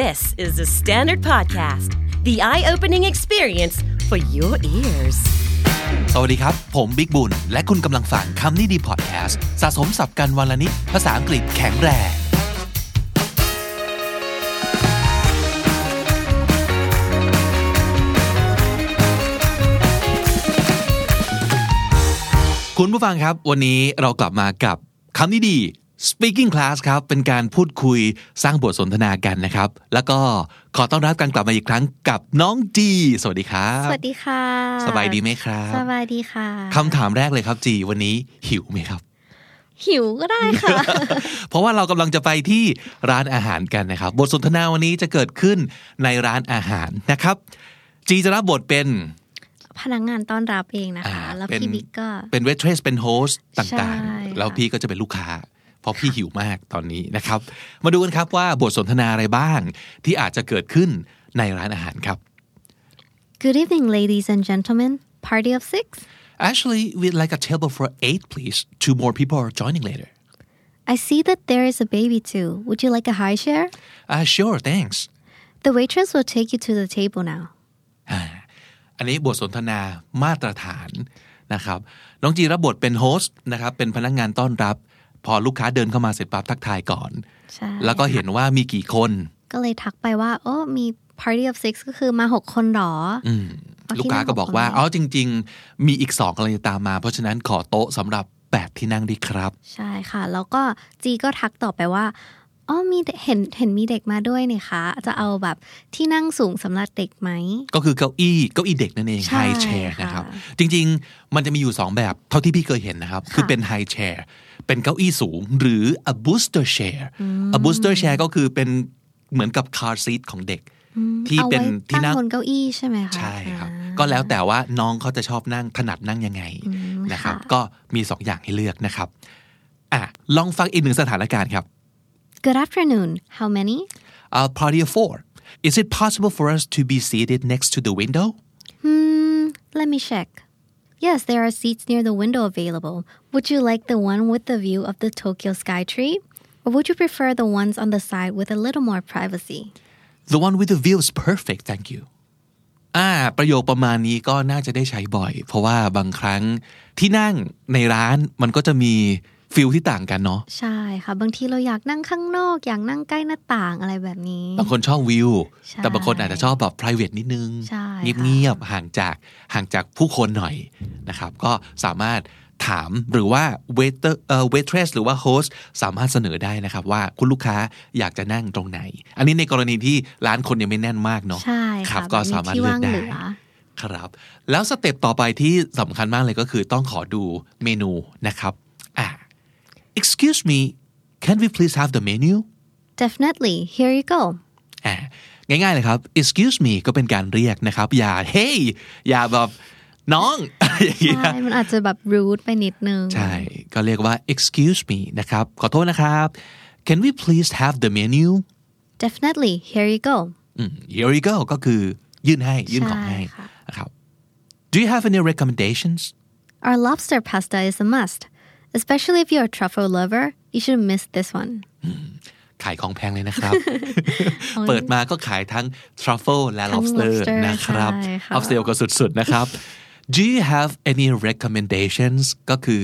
This is the Standard Podcast, the eye opening experience for your ears. สวัสดีครับ ผมบิ๊กบุญ และคุณกำลังฟังคำนี้ดีพอดแคสต์สะสมสับกันวันละนิด ภาษาอังกฤษแข็งแรง คุณผู้ฟังครับ วันนี้เรากลับมากับคำนี้ดี speaking class ครับ เป็นการพูดคุยสร้างบทสนทนากันนะครับ แล้วก็ขอต้อนรับการกลับมาอีกครั้งกับน้องจี สวัสดีครับ สวัสดีค่ะ สบายดีไหมครับ สบายดีค่ะคำถามแรกเลยครับจี วันนี้หิวไหมครับ หิวก็ได้ค่ะ เพราะว่าเรากำลังจะไปที่ร้านอาหารกันนะครับ บทสนทนาวันนี้จะเกิดขึ้นในร้านอาหารนะครับ จีจะรับบทเป็นพนักงานต้อนรับเองนะอ่าคะ แล้วเป็นพี่บิ๊กก็เป็นเวทเทรสเป็นโฮสต์ใช่ต่างค่ะๆแล้วพี่ก็จะเป็นลูกค้า เพราะพี่หิวมากตอนนี้นะครับ มาดูกันครับว่าบทสนทนาอะไรบ้าง ที่อาจจะเกิดขึ้นในร้านอาหารครับ Good evening ladies and gentlemen party of six Actually we'd like a table for eight please two more people are joining later I see that there is a baby too would you like a high chair uh, sure thanks the waitress will take you to the table now อ่าอันนี้บทสนทนามาตรฐานนะครับ น้องจีรับบทเป็นโฮสต์นะครับ เป็นพนักงานต้อนรับ พอลูกค้าเดินเข้ามาเสร็จปั๊บทักทายก่อนใช่แล้วก็เห็นว่ามีกี่คน ก็เลยทักไปว่า โอ้มี party of six ก็คือมาหกคนหรอออืมเอาที่ลูกค้าก็บอกว่านั่งหกคนอ๋อจริง ๆ มีอีกสองกำลังจะตามมา เพราะฉะนั้นขอโต๊ะสำหรับแปดที่นั่งดีครับ ใช่ค่ะ แล้วก็จีก็ทักต่อไปว่าอ๋อมีเด็กเห็นเห็นมีเด็กมาด้วยนี่คะ จะเอาแบบที่นั่งสูงสำหรับเด็กไหม ก็คือเก้าอี้เก้าอี้เด็กนั่นเองใช่ high chair ค่ะนะครับ จริง ๆ มันจะมีอยู่ 2 แบบเท่าที่พี่เคยเห็นนะครับ คือเป็น high chair เป็นเก้าอี้สูงหรือ a booster chair a booster chair ก็คือเป็นเหมือนกับ car seat ของเด็ก ที่เอาเป็นไว้ที่ตั้งนั่งบนเก้าอี้ใช่ไหมคะใช่ครับอ่าก็แล้วแต่ว่าน้องเขาจะชอบนั่งถนัดนั่งยังไงนะครับค่ะก็มี2อย่างให้เลือกนะครับอะลองฟังอีกหนึ่งสถานการณ์ครับ Good afternoon how many a party of four is it possible for us to be seated next to the window Hmm, let me check. Yes, there are seats near the window available. Would you like the one with the view of the Tokyo Skytree? Or would you prefer the ones on the side with a little more privacy? The one with the view is perfect thank you อ่า ประโยคประมาณนี้ก็น่าจะได้ใช้บ่อย เพราะว่าบางครั้งที่นั่งในร้านมันก็จะมี ฟิลที่ต่างกันเนาะใช่ค่ะบางทีเราอยากนั่งข้างนอก อยากนั่งใกล้หน้าต่างอะไรแบบนี้ บางคนชอบวิวใช่แต่บางคนอาจจะชอบแบบ private นิดนึงใช่เงียบๆห่างจากห่างจากผู้คนหน่อยนะครับ ก็สามารถถามหรือว่า waiter เอ่อ waitress หรือว่า host สามารถเสนอได้นะครับ ว่าคุณลูกค้าอยากจะนั่งตรงไหน อันนี้ในกรณีที่ร้านคนยังไม่แน่นมากเนาะใช่ครัค่ะบก็สามารถแบบเลืที่อกว่างได้เหลือครับ แล้วสเต็ปต่อไปที่สำคัญมากเลยก็คือต้องขอดูเมนูนะครับอะ excuse me can we please have the menu Definitely here you go อ่ะง่ายๆเลยครับ excuse me ก็เป็นการเรียกนะครับ อย่า hey อย่าแบบน้อง อะไรอย่างเงี้ย ใช่ มันอาจจะแบบ rude ไปนิดนึง ใช่ ก็เรียกว่า excuse me นะครับ ขอโทษนะครับ can we please have the menu Definitely here you go อืม here you go ก็คือยื่นให้ ยื่นของให้ ใช่ค่ะ นะครับ do you have any recommendations Our lobster pasta is a must Especially if you're a truffle lover you shouldn't miss this one ขายของแพงเลยนะครับ เปิดมาก็ขายทั้ง truffle และทั้ง lobster lobster นะครับใช่ค่ะออฟเซลก็สุดๆนะครับ Do you have any recommendations ก็คือ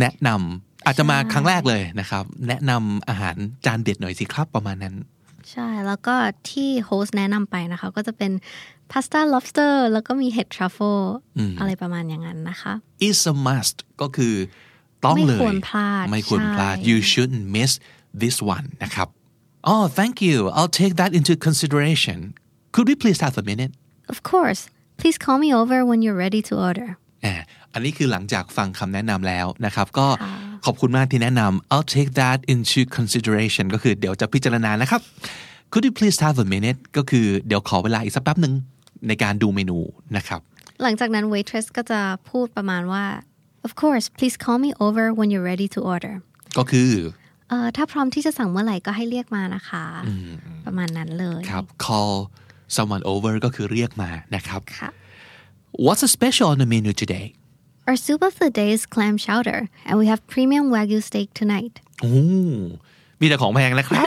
แนะนำอาจจะมาครั้งแรกเลยนะครับ แนะนำอาหารจานเด็ดหน่อยสิครับประมาณนั้น ใช่ แล้วก็ที่ host แนะนำไปนะคะ ก็จะเป็นพาสต้า lobster แล้วก็มีเห็ดทรัฟเฟิลอะไรประมาณอย่างนั้นนะคะ is a must ก็คือ ต้องเลย ไม่ควรพลาดไม่ควรพลาดใช่ you shouldn't miss this one นะครับ oh thank you I'll take that into consideration could we please have a minute Of course please call me over when you're ready to order อะอันนี้คือหลังจากฟังคำแนะนำแล้วนะครับ ก็ขอบคุณมากที่แนะนำ I'll take that into consideration ก็คือเดี๋ยวจะพิจารณานะครับ Could you please have a minute ก็คือเดี๋ยวขอเวลาอีกสักแป๊บหนึ่งในการดูเมนูนะครับ หลังจากนั้น waitress ก็จะพูดประมาณว่า Of course please call me over when you're ready to order ก็คือเอ่อถ้าพร้อมที่จะสั่งเมื่อไหร่ก็ให้เรียกมานะคะ ประมาณนั้นเลยครับ call someone over ก็คือเรียกมานะครับค่ะ What's a special on the menu today Our soup of the day is clam chowder and we have premium wagyu steak tonight โอ้มีแต่ของแพงนะครับ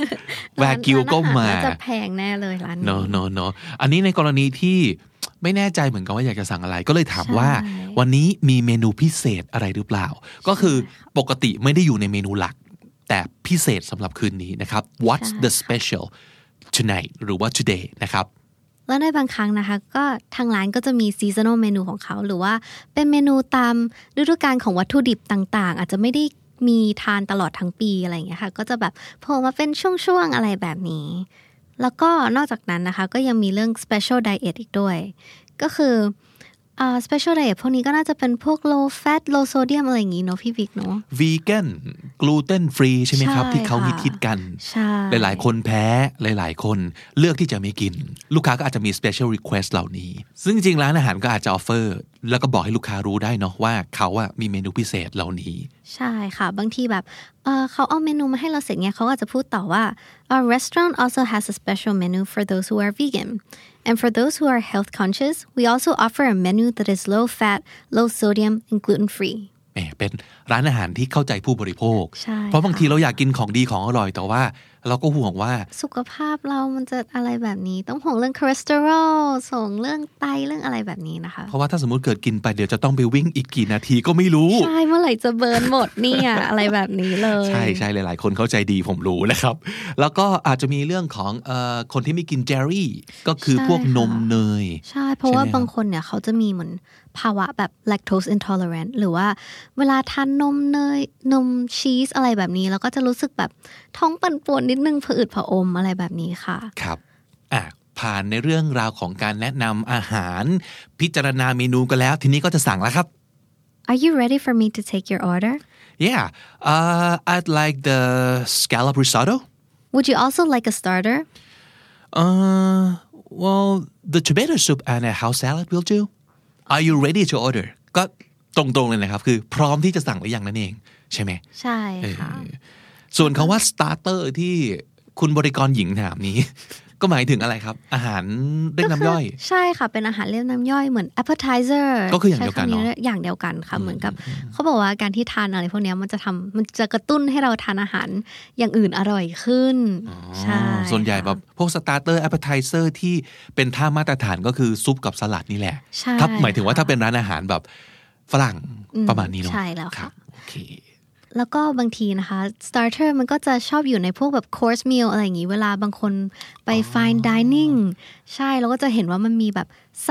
วากิวก็มาร้นอหรน่จะแพงแน่เลยร้านนี้ no no no อันนี้ในกรณีที่ ไม่แน่ใจเหมือนกันว่าอยากจะสั่งอะไร ก็เลยถามว่าใช่วันนี้มีเมนูพิเศษอะไรหรือเปล่า ก็คือปกติไม่ได้อยู่ในเมนูหลัก แต่พิเศษสำหรับคืนนี้นะครับ what's the special tonight หรือว่า today นะครับแล้วในบางครั้งนะคะ ก็ทางร้านก็จะมี seasonal เมนูของเขา หรือว่าเป็นเมนูตามฤดูกาลของวัตถุดิบต่างๆ อาจจะไม่ได้มีทานตลอดทั้งปีอะไรอย่างเงี้ยค่ะ ก็จะแบบโผล่มาเป็นช่วงๆอะไรแบบนี้ แล้วก็นอกจากนั้นนะคะก็ยังมีเรื่อง special diet อีกด้วย ก็คืออ่า special diet พวกนี้ก็น่าจะเป็นพวก low fat low sodium อะไรอย่างงี้เนาะพี่วิกเนาะ vegan gluten free ใช่ไหมครับใช่ที่เขาค่ะฮิตๆกันใช่หลายๆ คนแพ้หลายๆ คนเลือกที่จะไม่กิน ลูกค้าก็อาจจะมี special request เหล่านี้ ซึ่งจริงๆร้านอาหารก็อาจจะ offer แล้วก็บอกให้ลูกค้ารู้ได้เนาะว่าเขาอะมีเมนูพิเศษเหล่านี้ ใช่ค่ะ บางทีแบบเอ่อเขาเอาเมนูมาให้เราเสร็จเนี่ยเขาอาจจะพูดต่อว่า our restaurant also has a special menu for those who are vegan and for those who are health conscious we also offer a menu that is low fat low sodium and gluten free แหมเป็นร้านอาหารที่เข้าใจผู้บริโภคใช่เพราะบางค่ะทีเราอยากกินของดีของอร่อยแต่ว่า เราก็ห่วงว่า สุขภาพเรามันจะอะไรแบบนี้ ต้องห่วงเรื่องคอเลสเตอรอลห่วงเรื่องไตเรื่องอะไรแบบนี้นะคะ เพราะว่าถ้าสมมติเกิดกินไปเดี๋ยวจะต้องไปวิ่งอีกกี่นาทีก็ไม่รู้ ใช่เมื่อไหร่จะ burn หมดเนี่ยอะไรแบบนี้เลย ใช่ใช่หลาย ๆ คนเข้าใจดีผมรู้นะครับ แล้วก็อาจจะมีเรื่องของเออคนที่ไม่กินเจอรี่ก็คือพวกนมเนย ใช่เพราะว่าใช่ไหมครับบางคนเนี่ยเขาจะมีเหมือน ภาวะแบบ lactose intolerant หรือว่าเวลาทานนมเนยนมชีสอะไรแบบนี้ แล้วก็จะรู้สึกแบบท้องปั่นป่วนนิดนึงผะอืดผะอมอะไรแบบนี้ค่ะ ครับอะผ่านในเรื่องราวของการแนะนำอาหาร พิจารณาเมนูกันแล้ว ทีนี้ก็จะสั่งแล้วครับ Are you ready for me to take your order yeah uh, I'd like the scallop risotto Would you also like a starter uh well the tomato soup and a house salad will do are you ready to order ก็ตรงๆเลยนะครับ คือพร้อมที่จะสั่งหรือยังนั่นเอง ใช่ไหมใช่ค่ะส่วนคาว่า starter ที่คุณบริกรหญิงถามนี้ ก็หมายถึงอะไรครับ อาหารเรียกน้ำย่อย ใช่ค่ะ เป็นอาหารเรียกน้ำย่อยเหมือน appetizer ก็คืออย่างเดียวกันเนอะใช้คำอย่างเดียวกันค่ะเหมือนกับ เขาบอกว่าการที่ทานอะไรพวกเนี้ยมันจะทำมันจะกระตุ้นให้เราทานอาหารอย่างอื่นอร่อยขึ้นใช่ส่วนใหญ่แบบพวก starter appetizer ที่เป็นท่ามาตรฐานก็คือซุปกับสลัดนี่แหละใช่ถ้าหมายถึงว่าค่ะถ้าเป็นร้านอาหารแบบฝรั่งประมาณนี้เนาะใช่แล้วคค่ะรับโอเค แล้วก็บางทีนะคะ starter มันก็จะชอบอยู่ในพวกแบบ course meal อะไรอย่างนี้ เวลาบางคนไป fine dining ใช่แล้วก็จะเห็นว่ามันมีแบบ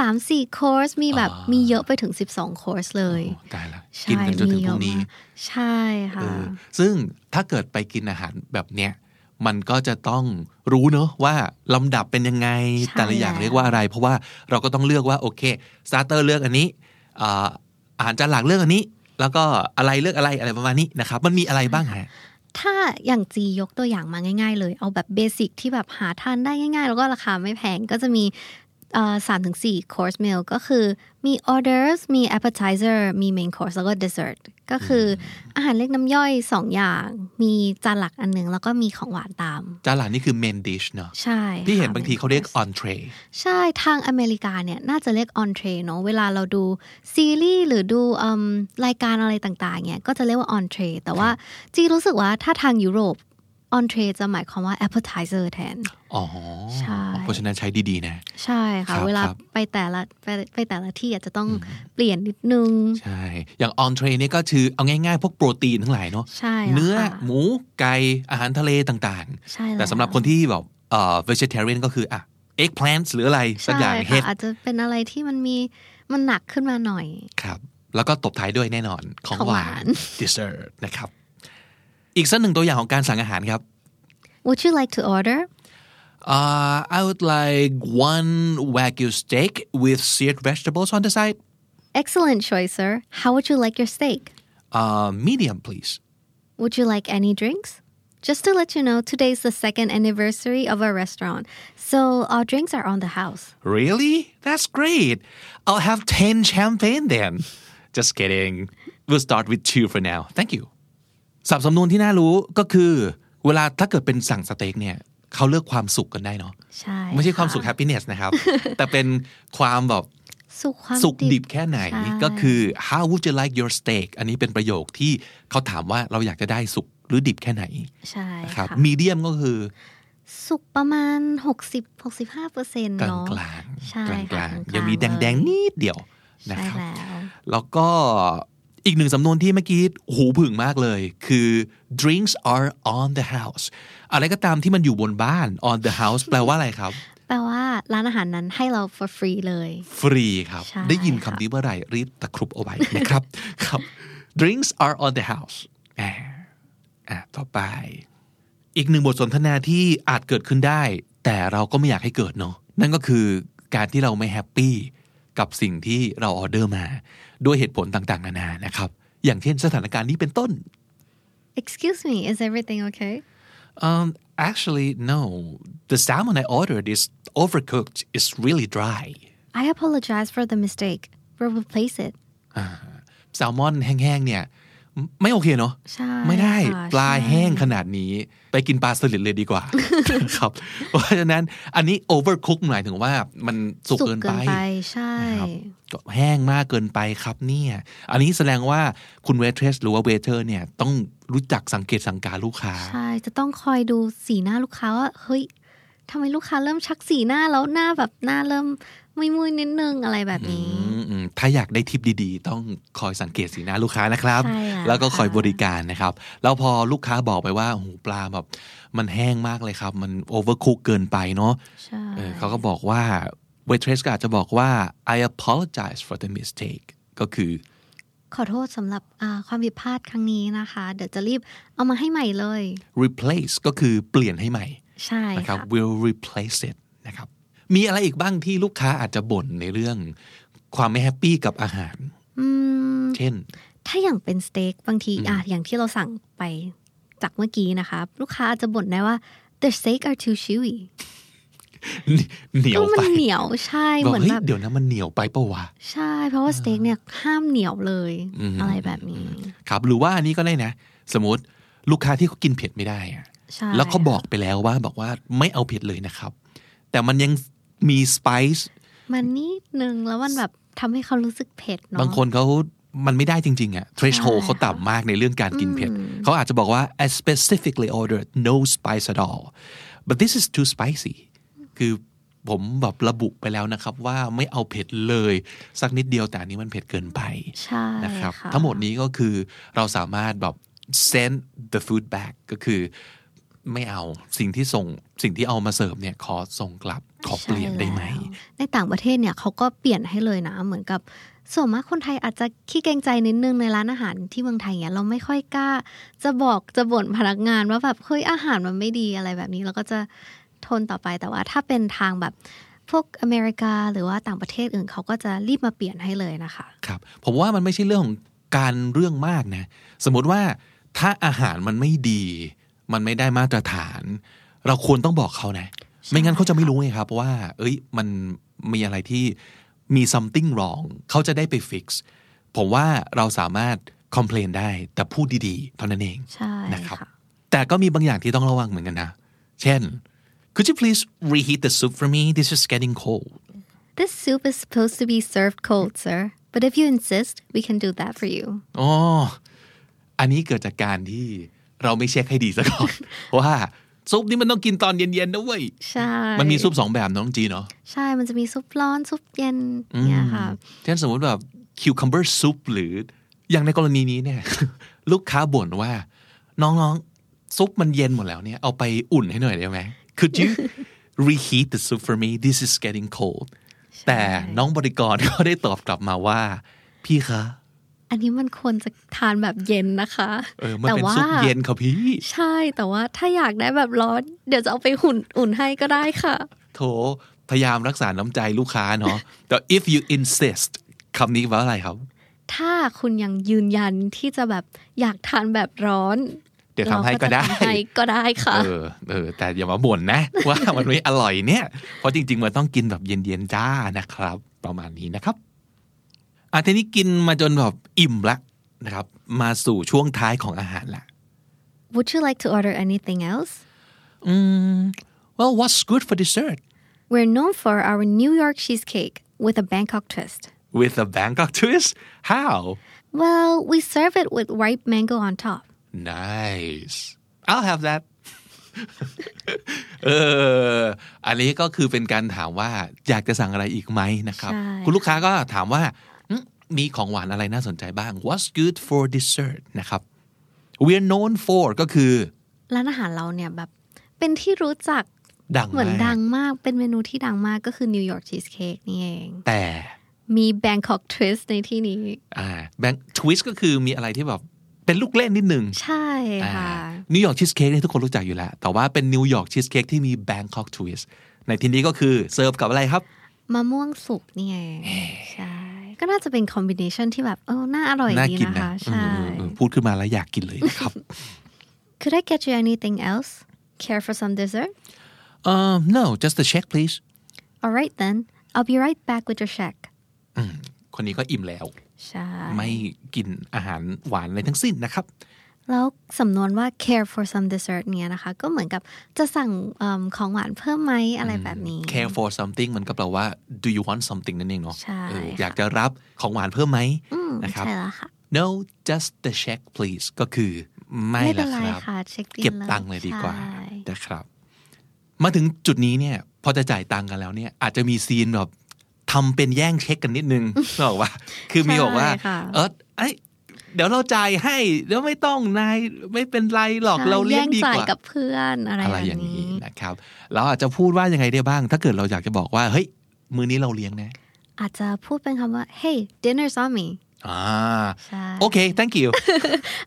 3-4 course มีแบบมีเยอะไปถึง 12 course เลยโอ้ตายละใช่กินกันจนถึงมีพเยรุ่งนี้เยอะมากใช่ค่ะเออซึ่งถ้าเกิดไปกินอาหารแบบเนี้ยมันก็จะต้องรู้เนอะว่าลำดับเป็นยังไงใช่แต่ละอย่างแล้วเรียกว่าอะไร เพราะว่าเราก็ต้องเลือกว่าโอเค starter เลือกอันนี้อ่าอาหารจานหลักเลือกอันนี้ แล้วก็อะไรเลือกอะไรอะไรประมาณนี้นะครับ มันมีอะไรบ้างฮะถ้าอย่างจียกตัวอย่างมาง่าย ๆ เลย เอาแบบ basic ที่แบบหาทานได้ง่าย ๆ แล้วก็ราคาไม่แพงก็จะมี สามถึงสี่ course meal ก็คือมี orders มี appetizer มี main course แล้วก็ dessert ก็คืออาหารเล็กน้ำย่อยสองอย่าง มีจานหลักอันหนึ่งแล้วก็มีของหวานตาม จานหลักนี่คือ main dish เนอะใช่พี่เห็นค่ะบางที main เขาเรียก course entree ใช่ทางอเมริกาเนี่ยน่าจะเรียก entree เนอะเวลาเราดูซีรีส์หรือดูอืมรายการอะไรต่างๆเนี่ยก็จะเรียกว่า entree แต่ว่าจีรู้สึกว่าถ้าทางยุโรป entree จะหมายความว่า appetizer แทน อ๋อ ใช่ เพราะฉะนั้นใช้ดีๆนะ ใช่ค่ะครับเวลาครับไปแต่ละไปไปแต่ละที่อาจจะต้องเปลี่ยนนิดนึง ใช่ อย่าง entree นี่ก็คือเอาง่ายๆ พวกโปรตีนทั้งหลายเนาะ ใช่แล้วเนื้อค่ะหมู ไก่ อาหารทะเลต่างใช่ล้วแต่สำหรับคนที่แบบเอ่อ vegetarian ก็คืออะ eggplant หรืออะไรสักใช่อย่างค่ะเห็ดอาจจะเป็นอะไรที่มันมีมันหนักขึ้นมาหน่อย ครับ แล้วก็ตบท้ายด้วยแน่นอนของของหหวาวานน dessert นะครับ อีกสักหนึ่งตัวอย่างของการสั่งอาหารครับ Would you like to order uh, I would like one wagyu steak with seared vegetables on the side Excellent choice sir How would you like your steak uh, medium please Would you like any drinks Just to let you know today is the second anniversary of our restaurant so our drinks are on the house Really? That's great. I'll have 10 champagne then. Just kidding. We'll start with two for now. Thank you. สับสำนวนที่น่ารู้ก็คือ เวลาถ้าเกิดเป็นสั่งสเต็กเนี่ยเขาเลือกความสุขกันได้เนาะใช่ไม่ใช่ความสุขะ happiness นะครับ แต่เป็นความแบบสุขความสุขดิบแค่ไหนใช่ก็คือ how would you like your steak อันนี้เป็นประโยคที่เขาถามว่าเราอยากจะได้สุขรือดิบแค่ไหน ใช่นะครับค่ะมีเดียมก็คือ สุกประมาณ 60 65เปอร์เซ็นต์กลางเนาะกลางใช่กลางค่ะกลางกลางๆยังมีแดงแดงเลยนิดเดียวนะใช่ครับแล้วแล้วก็ อีกหนึ่งสำนวนที่เมื่อกี้หูผึ่งมากเลย คือ drinks are on the house อะไรก็ตามที่มันอยู่บนบ้าน on the house แปลว่าอะไรครับ แปลว่าร้านอาหารนั้นให้เรา for free เลย ฟรีครับใช่ได้ยินค่ะคำนี้เมื่อไหร่รีบตะครุบเอาไว้นะครับครับ drinks are on the house อ่าอ่าต่อไป อีกหนึ่งบทสนทนาที่อาจเกิดขึ้นได้ แต่เราก็ไม่อยากให้เกิดเนาะนั่นก็คือการที่เราไม่แฮปปี้กับสิ่งที่เราออเดอร์มา ด้วยเหตุผลต่างๆ นานานะครับ อย่างเช่นสถานการณ์นี้เป็นต้น excuse me is everything okay um actually no the salmon I ordered is overcooked it's really dry I apologize for the mistake we'll replace it แซลมอนแห้งๆเนี่ย ไม่ไม่โอเคเนาะใช่ไม่ได้ค่ะปลาใช่แห้งขนาดนี้ ไปกินปลาสลิดเลยดีกว่า ครับ เพราะฉะนั้นอันนี้ overcook หมายถึงว่ามันสุกเกินไปใช่นะครับก็แห้งมากเกินไปครับเนี่ย อันนี้แสดงว่าคุณ waitress หรือว่า waiter เนี่ยต้องรู้จักสังเกตอาการลูกค้า ใช่ จะต้องคอยดูสีหน้าลูกค้าว่าเฮ้ย ทำไมลูกค้าเริ่มชักสีหน้าแล้วหน้าแบบหน้าเริ่มมุยมุยๆนิดนึงอะไรแบบนี้อืมอืมถ้าอยากได้ทิปดีๆ ต้องคอยสังเกตสีหน้าลูกค้านะครับใช่แล้วแล้วก็คอยค่ะบริการนะครับ แล้วพอลูกค้าบอกไปว่าโอ้โหปลาแบบมันแห้งมากเลยครับ มันโอเวอร์คุกเกินไปเนาะใช่เออเขาก็บอกว่า waitress ก็อาจจะบอกว่า I apologize for the mistake ก็คือขอโทษสำหรับอ่าความผิดพลาดครั้งนี้นะคะ เดี๋ยวจะรีบเอามาให้ใหม่เลย replace ก็คือเปลี่ยนให้ใหม่ ใช่นะครับค่ะ will replace it นะครับมีอะไรอีกบ้างที่ลูกค้าอาจจะบ่นในเรื่องความไม่ happy กับอาหารอืมเช่น ถ้าอย่างเป็นสเต็กบางทีอะอย่างที่เราสั่งไปจากเมื่อกี้นะคะ ลูกค้าอาจจะบ่นได้ว่า the steak are too chewy เหนียวก็มันเหนียวไปใช่บอเหกมือนบอกเฮ้ยแบบเดี๋ยวนะมันเหนียวไปปะวะใช่ เพราะว่าสเต็กเนี่ยห้ามเหนียวเลยอะไรแบบนี้ ครับหรือว่าอันนี้ก็ได้นะ สมมติลูกค้าที่เขากินเผ็ดไม่ได้อะใช่ แล้วเขาบอกไปแล้วว่าบอกว่าไม่เอาเผ็ดเลยนะครับ แต่มันยังมีสไปซ์มันนิดนึงแล้วมันแบบทำให้เขารู้สึกเผ็ดเนาะบางคนเขามันไม่ได้จริงๆอะ threshold ใช่เขาต่ำมากในเรื่องการกินเผ็ดเขาอาจจะบอกว่า I specifically ordered no spice at all but this is too spicy คือผมแบบระบุไปแล้วนะครับ ว่าไม่เอาเผ็ดเลย สักนิดเดียวแต่อันนี้มันเผ็ดเกินไปใช่นะครับค่ะทั้งหมดนี้ก็คือเราสามารถแบบ send the food back ก็คือ ไม่เอาสิ่งที่ส่งสิ่งที่เอามาเสิร์ฟเนี่ยขอส่งกลับขอเปลี่ยนได้ไหมใช่แล้วในต่างประเทศเนี่ยเขาก็เปลี่ยนให้เลยนะเหมือนกับส่วนมากคนไทยอาจจะขี้เกรงใจนิดนึงในร้านอาหารที่เมืองไทยเนี่ยเราไม่ค่อยกล้า จะบอกจะบ่นพนักงานว่าแบบเฮ้ยอาหารมันไม่ดีอะไรแบบนี้เราก็จะทนต่อไปแต่ว่าถ้าเป็นทางแบบพวกอเมริกาหรือว่าต่างประเทศอื่นเขาก็จะรีบมาเปลี่ยนให้เลยนะคะครับผมว่ามันไม่ใช่เรื่องของการเรื่องมากนะสมมติว่าถ้าอาหารมันไม่ดี มันไม่ได้มาตรฐาน เราควรต้องบอกเขานะ ไม่งั้นเขาจะไม่รู้ไงครับว่า เอ้ยมันมีอะไรที่มี something wrong เขาจะได้ไป fix ผมว่าเราสามารถ complain ได้แต่พูดดีๆ เท่านั้นเองใช่นะครับค่ะแต่ก็มีบางอย่างที่ต้องระวังเหมือนกันนะ เช่น could you please reheat the soup for me this is getting cold This soup is supposed to be served cold sir but if you insist we can do that for you อ๋ออันนี้เกิดจากการที่ เราไม่เช็คให้ดีซะก่อนว่าซุปนี่มันต้องกินตอนเย็นๆนะเว้ยใช่ มันมีซุปสองแบบน้องจีเนาะใช่ มันจะมีซุปร้อนซุปเย็นเนี่ยค่ะเช่นสมมติแบบ cucumber soup หรืออย่างในกรณีนี้เนี่ย ลูกค้าบ่นว่า น้องๆ ซุปมันเย็นหมดแล้วเนี่ย เอาไปอุ่นให้หน่อยได้ไหม Could you reheat the soup for me this is getting cold แต่น้องบริกรก็ได้ตอบกลับมาว่า พี่คะ อันนี้มันควรจะทานแบบเย็นนะคะเออมันแต่เป็นว่าซุปเย็นค่ะพี่ ใช่แต่ว่าถ้าอยากได้แบบร้อน เดี๋ยวจะเอาไปหุ่นอุ่นให้ก็ได้ค่ะ โถพยายามรักษาน้ำใจลูกค้าเนาะแต่ if you insist คำนี้ว่าอะไรครับ ถ้าคุณยังยืนยันที่จะแบบอยากทานแบบร้อน เดี๋ยวทำให้ก็ได้เราจะทำให้ก็ได้ค่ะ เออเออแต่อย่ามาบ่นนะ ว่ามันไม่อร่อยเนี่ย เพราะจริง ๆ มันต้องกินแบบเย็น ๆ จ้านะครับ ประมาณนี้นะครับ อาทีนี้กินมาจนแบบอิ่มละนะครับ มาสู่ช่วงท้ายของอาหารละ Would you like to order anything else อืม well what's good for dessert We're known for our New York cheesecake with a Bangkok twist with a Bangkok twist how Well we serve it with ripe mango on top nice I'll have that เออ อันนี้ก็คือเป็นการถามว่าอยากจะสั่งอะไรอีกไหมนะครับใช่คุณลูกค้าก็ถามว่าอื มมีของหวานอะไรน่าสนใจบ้าง What's good for dessert นะครับ We're known for ก็คือร้านอาหารเราเนี่ยแบบเป็นที่รู้จักดังเหมือนมากดังมากเป็นเมนูที่ดังมากก็คือนิวยอร์กชีสเค้กนี่เอง แต่มี Bangkok Twist ในที่นี้ อ่า Bangkok twist ก็คือมีอะไรที่แบบเป็นลูกเล่นนิดนึงใช่ค่ะนิวยอร์กชีสเค้กเนี่ยทุกคนรู้จักอยู่แล้ว แต่ว่าเป็นนิวยอร์กชีสเค้กที่มี Bangkok twist ในที่นี้ก็คือเสิร์ฟกับอะไรครับมะม่วงสุกนี่ไงใช่ ก็น่าจะเป็น combination ที่แบบเออน่าอร่อยน่าดีกินนะนะคะใช่เออเออพูดขึ้นมาแล้วอยากกินเลยนะครับ Could I get you anything else Care for some dessert um no just a check please Alright then I'll be right back with your check อืมคนนี้ก็อิ่มแล้ว ใช่ ไม่กินอาหารหวานอะไรทั้งสิ้นนะครับ แล้วสำนวนว่า care for some dessert เนี่ยนะคะ ก็เหมือนกับจะสั่งเอิ่มของหวานเพิ่มไหมอะไรแบบนี้ care for something มันก็แปลว่า do you want something นั่นเองเนาะใช่เออค่ะอยากจะรับของหวานเพิ่มไหมอืมนะครับใช่แล้วค่ะ no just the check please ก็คือไม่ไม่เป็นไรละครับค่ะเช็คบิลเก็บตังค์เลยดีกว่าใช่นะครับ มาถึงจุดนี้เนี่ย พอจะจ่ายตังค์กันแล้วเนี่ย อาจจะมีซีนแบบทำเป็นแย่งเช็คกันนิดนึงบอกว่า คือมีบอกว่าใช่ค่ะเออไอย เดี๋ยวเราจ่ายให้เดี๋ยวไม่ต้องนายไม่เป็นไรหรอกใช่เราเลี้ยงดีแย่จ่ายกว่ากับเพื่อนอะไรอะไรแบบอย่างนี้นี้นะครับเราอาจจะพูดว่ายังไงได้บ้าง ถ้าเกิดเราอยากจะบอกว่าเฮ้ยมือนี้เราเลี้ยงนะ อาจจะพูดเป็นคำว่า hey dinner's on me อ่าใช่โอเค thank you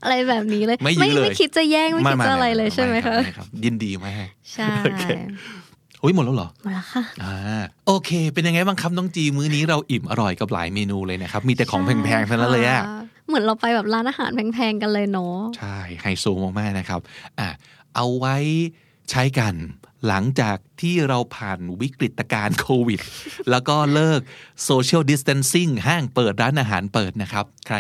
อะไรแบบนี้เลย ไม่ยื้อเลยไม่คิดจะแย่ง ไม่คิดจะอะไรเลยใช่ไหมรัคะบรับยินดีมากใช่โอเคอุ้ยหมดแล้วเหรอ หมดแล้วค่ะอ่าโอเค เป็นยังไงบ้างครับน้องจีมื้อนี้เราอิ่มอร่อยกับหลายเมนูเลยนะครับ มีแต่ของแพงๆทั้งนั้นเลยอะใช่ค่ะ เหมือนเราไปแบบร้านอาหารแพงๆกันเลยเนาะใช่ไฮโซมากๆนะครับอะเอาไว้ใช้กันหลังจากที่เราผ่านวิกฤตการณ์โควิด แล้วก็เลิกโซเชียลดิส a ทนซิ่งห้างเปิดร้านอาหารเปิดนะครับ ใคร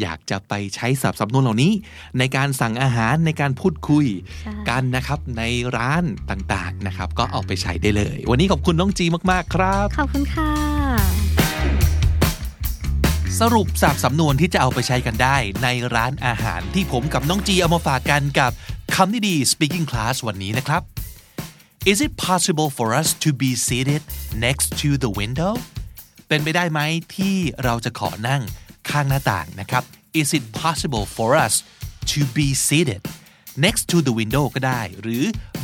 อยากจะไปใช้สับสำนวนเหล่านี้ ในการสั่งอาหารในการพูดคุยใช่กันนะครับในร้านต่างๆนะครับ ก็เอาไปใช้ได้เลย วันนี้ขอบคุณน้องจีมาก ๆ ครับ ขอบคุณค่ะ สรุปสับสำนวนที่จะเอาไปใช้กันได้ ในร้านอาหารที่ผมกับน้องจีเอามาฝากกันกับคำนี้ดี speaking class วันนี้นะครับ Is it possible for us to be seated next to the window เป็นไปได้ไหมที่เราจะขอนั่งข้างหน้าต่างนะครับ Is it possible for us to be seated next to the window ก็ได้ หรือ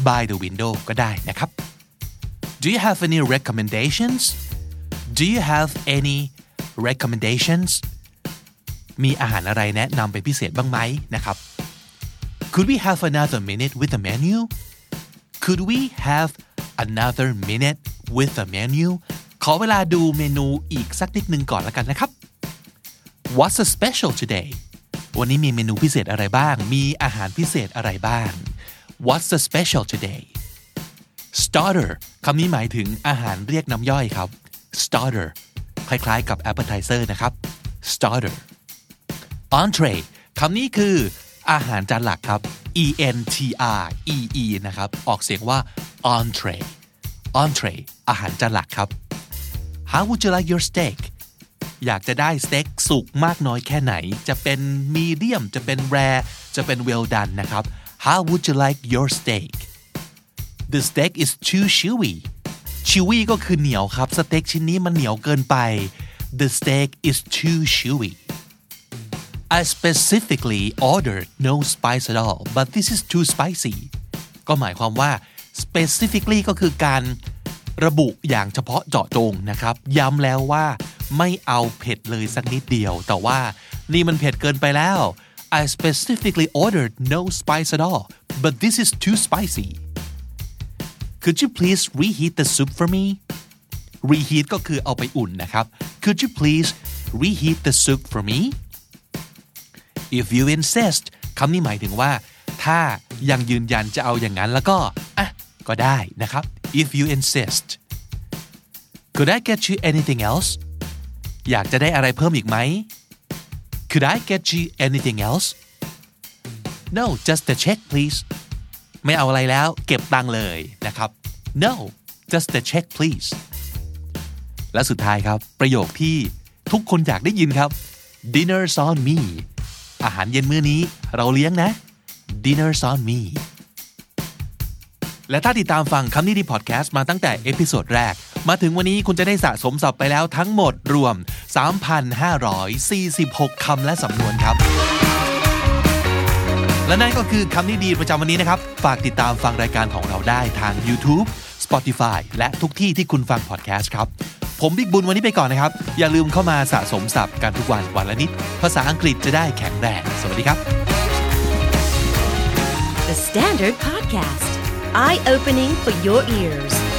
by the window ก็ได้นะครับ Do you have any recommendations Do you have any recommendations มีอาหารอะไรแนะนำเป็นพิเศษบ้างไหมนะครับ Could we have another minute with the menu Could we have another minute with the menu ขอเวลาดูเมนูอีกสักนิดนึงก่อนแล้วกันนะครับ What's the special today วันนี้มีเมนูพิเศษอะไรบ้าง มีอาหารพิเศษอะไรบ้าง What's the special today starter คำนี้หมายถึงอาหารเรียกน้ำย่อยครับ starter คล้ายๆกับ appetizer นะครับ starter entree คำนี้คืออาหารจานหลักครับ e n t r e e นะครับ ออกเสียงว่า entree entree อาหารจานหลักครับ How would you like your steak อยากจะได้สเต็กสุกมากน้อยแค่ไหน จะเป็นมีเดียม จะเป็นแรจะเป็น well done นะครับ How would you like your steak The steak is too chewy chewy ก็คือเหนียวครับ สเต็กชิ้นนี้มันเหนียวเกินไป The steak is too chewy I specifically ordered no spice at all but this is too spicy ก็หมายความว่า specifically ก็คือการระบุอย่างเฉพาะเจาะจงนะครับ ย้ำแล้วว่าไม่เอาเผ็ดเลยสักนิดเดียว แต่ว่านี่มันเผ็ดเกินไปแล้ว I specifically ordered no spice at all but this is too spicy Could you please reheat the soup for me reheat ก็คือเอาไปอุ่นนะครับ Could you please reheat the soup for me if you insist คำนี้หมายถึงว่า ถ้ายังยืนยันจะเอาอย่างนั้นแล้วก็อะก็ได้นะครับ if you insist could I get you anything else อยากจะได้อะไรเพิ่มอีกไหม could I get you anything else no just the check please ไม่เอาอะไรแล้วเก็บตังค์เลยนะครับ no just the check please และสุดท้ายครับ ประโยคที่ทุกคนอยากได้ยินครับ dinner's on me อาหารเย็นมื้อนี้เราเลี้ยงนะ dinner's on me และถ้าติดตามฟังคำนี้ดีพอดแคสต์มาตั้งแต่ episode แรก มาถึงวันนี้คุณจะได้สะสมศัพท์ไปแล้วทั้งหมดรวม 3,546 คำและสำนวนครับ และนั่นก็คือคำนี้ดีประจำวันนี้นะครับ ฝากติดตามฟังรายการของเราได้ทาง YouTube Spotify และทุกที่ที่คุณฟังพอดแคสต์ครับ ผมบิ๊กบุญวันนี้ไปก่อนนะครับ อย่าลืมเข้ามาสะสมศัพท์กันทุกวันวันละนิด ภาษาอังกฤษจะได้แข็งแรง สวัสดีครับ The Standard Podcast, eye opening for your ears.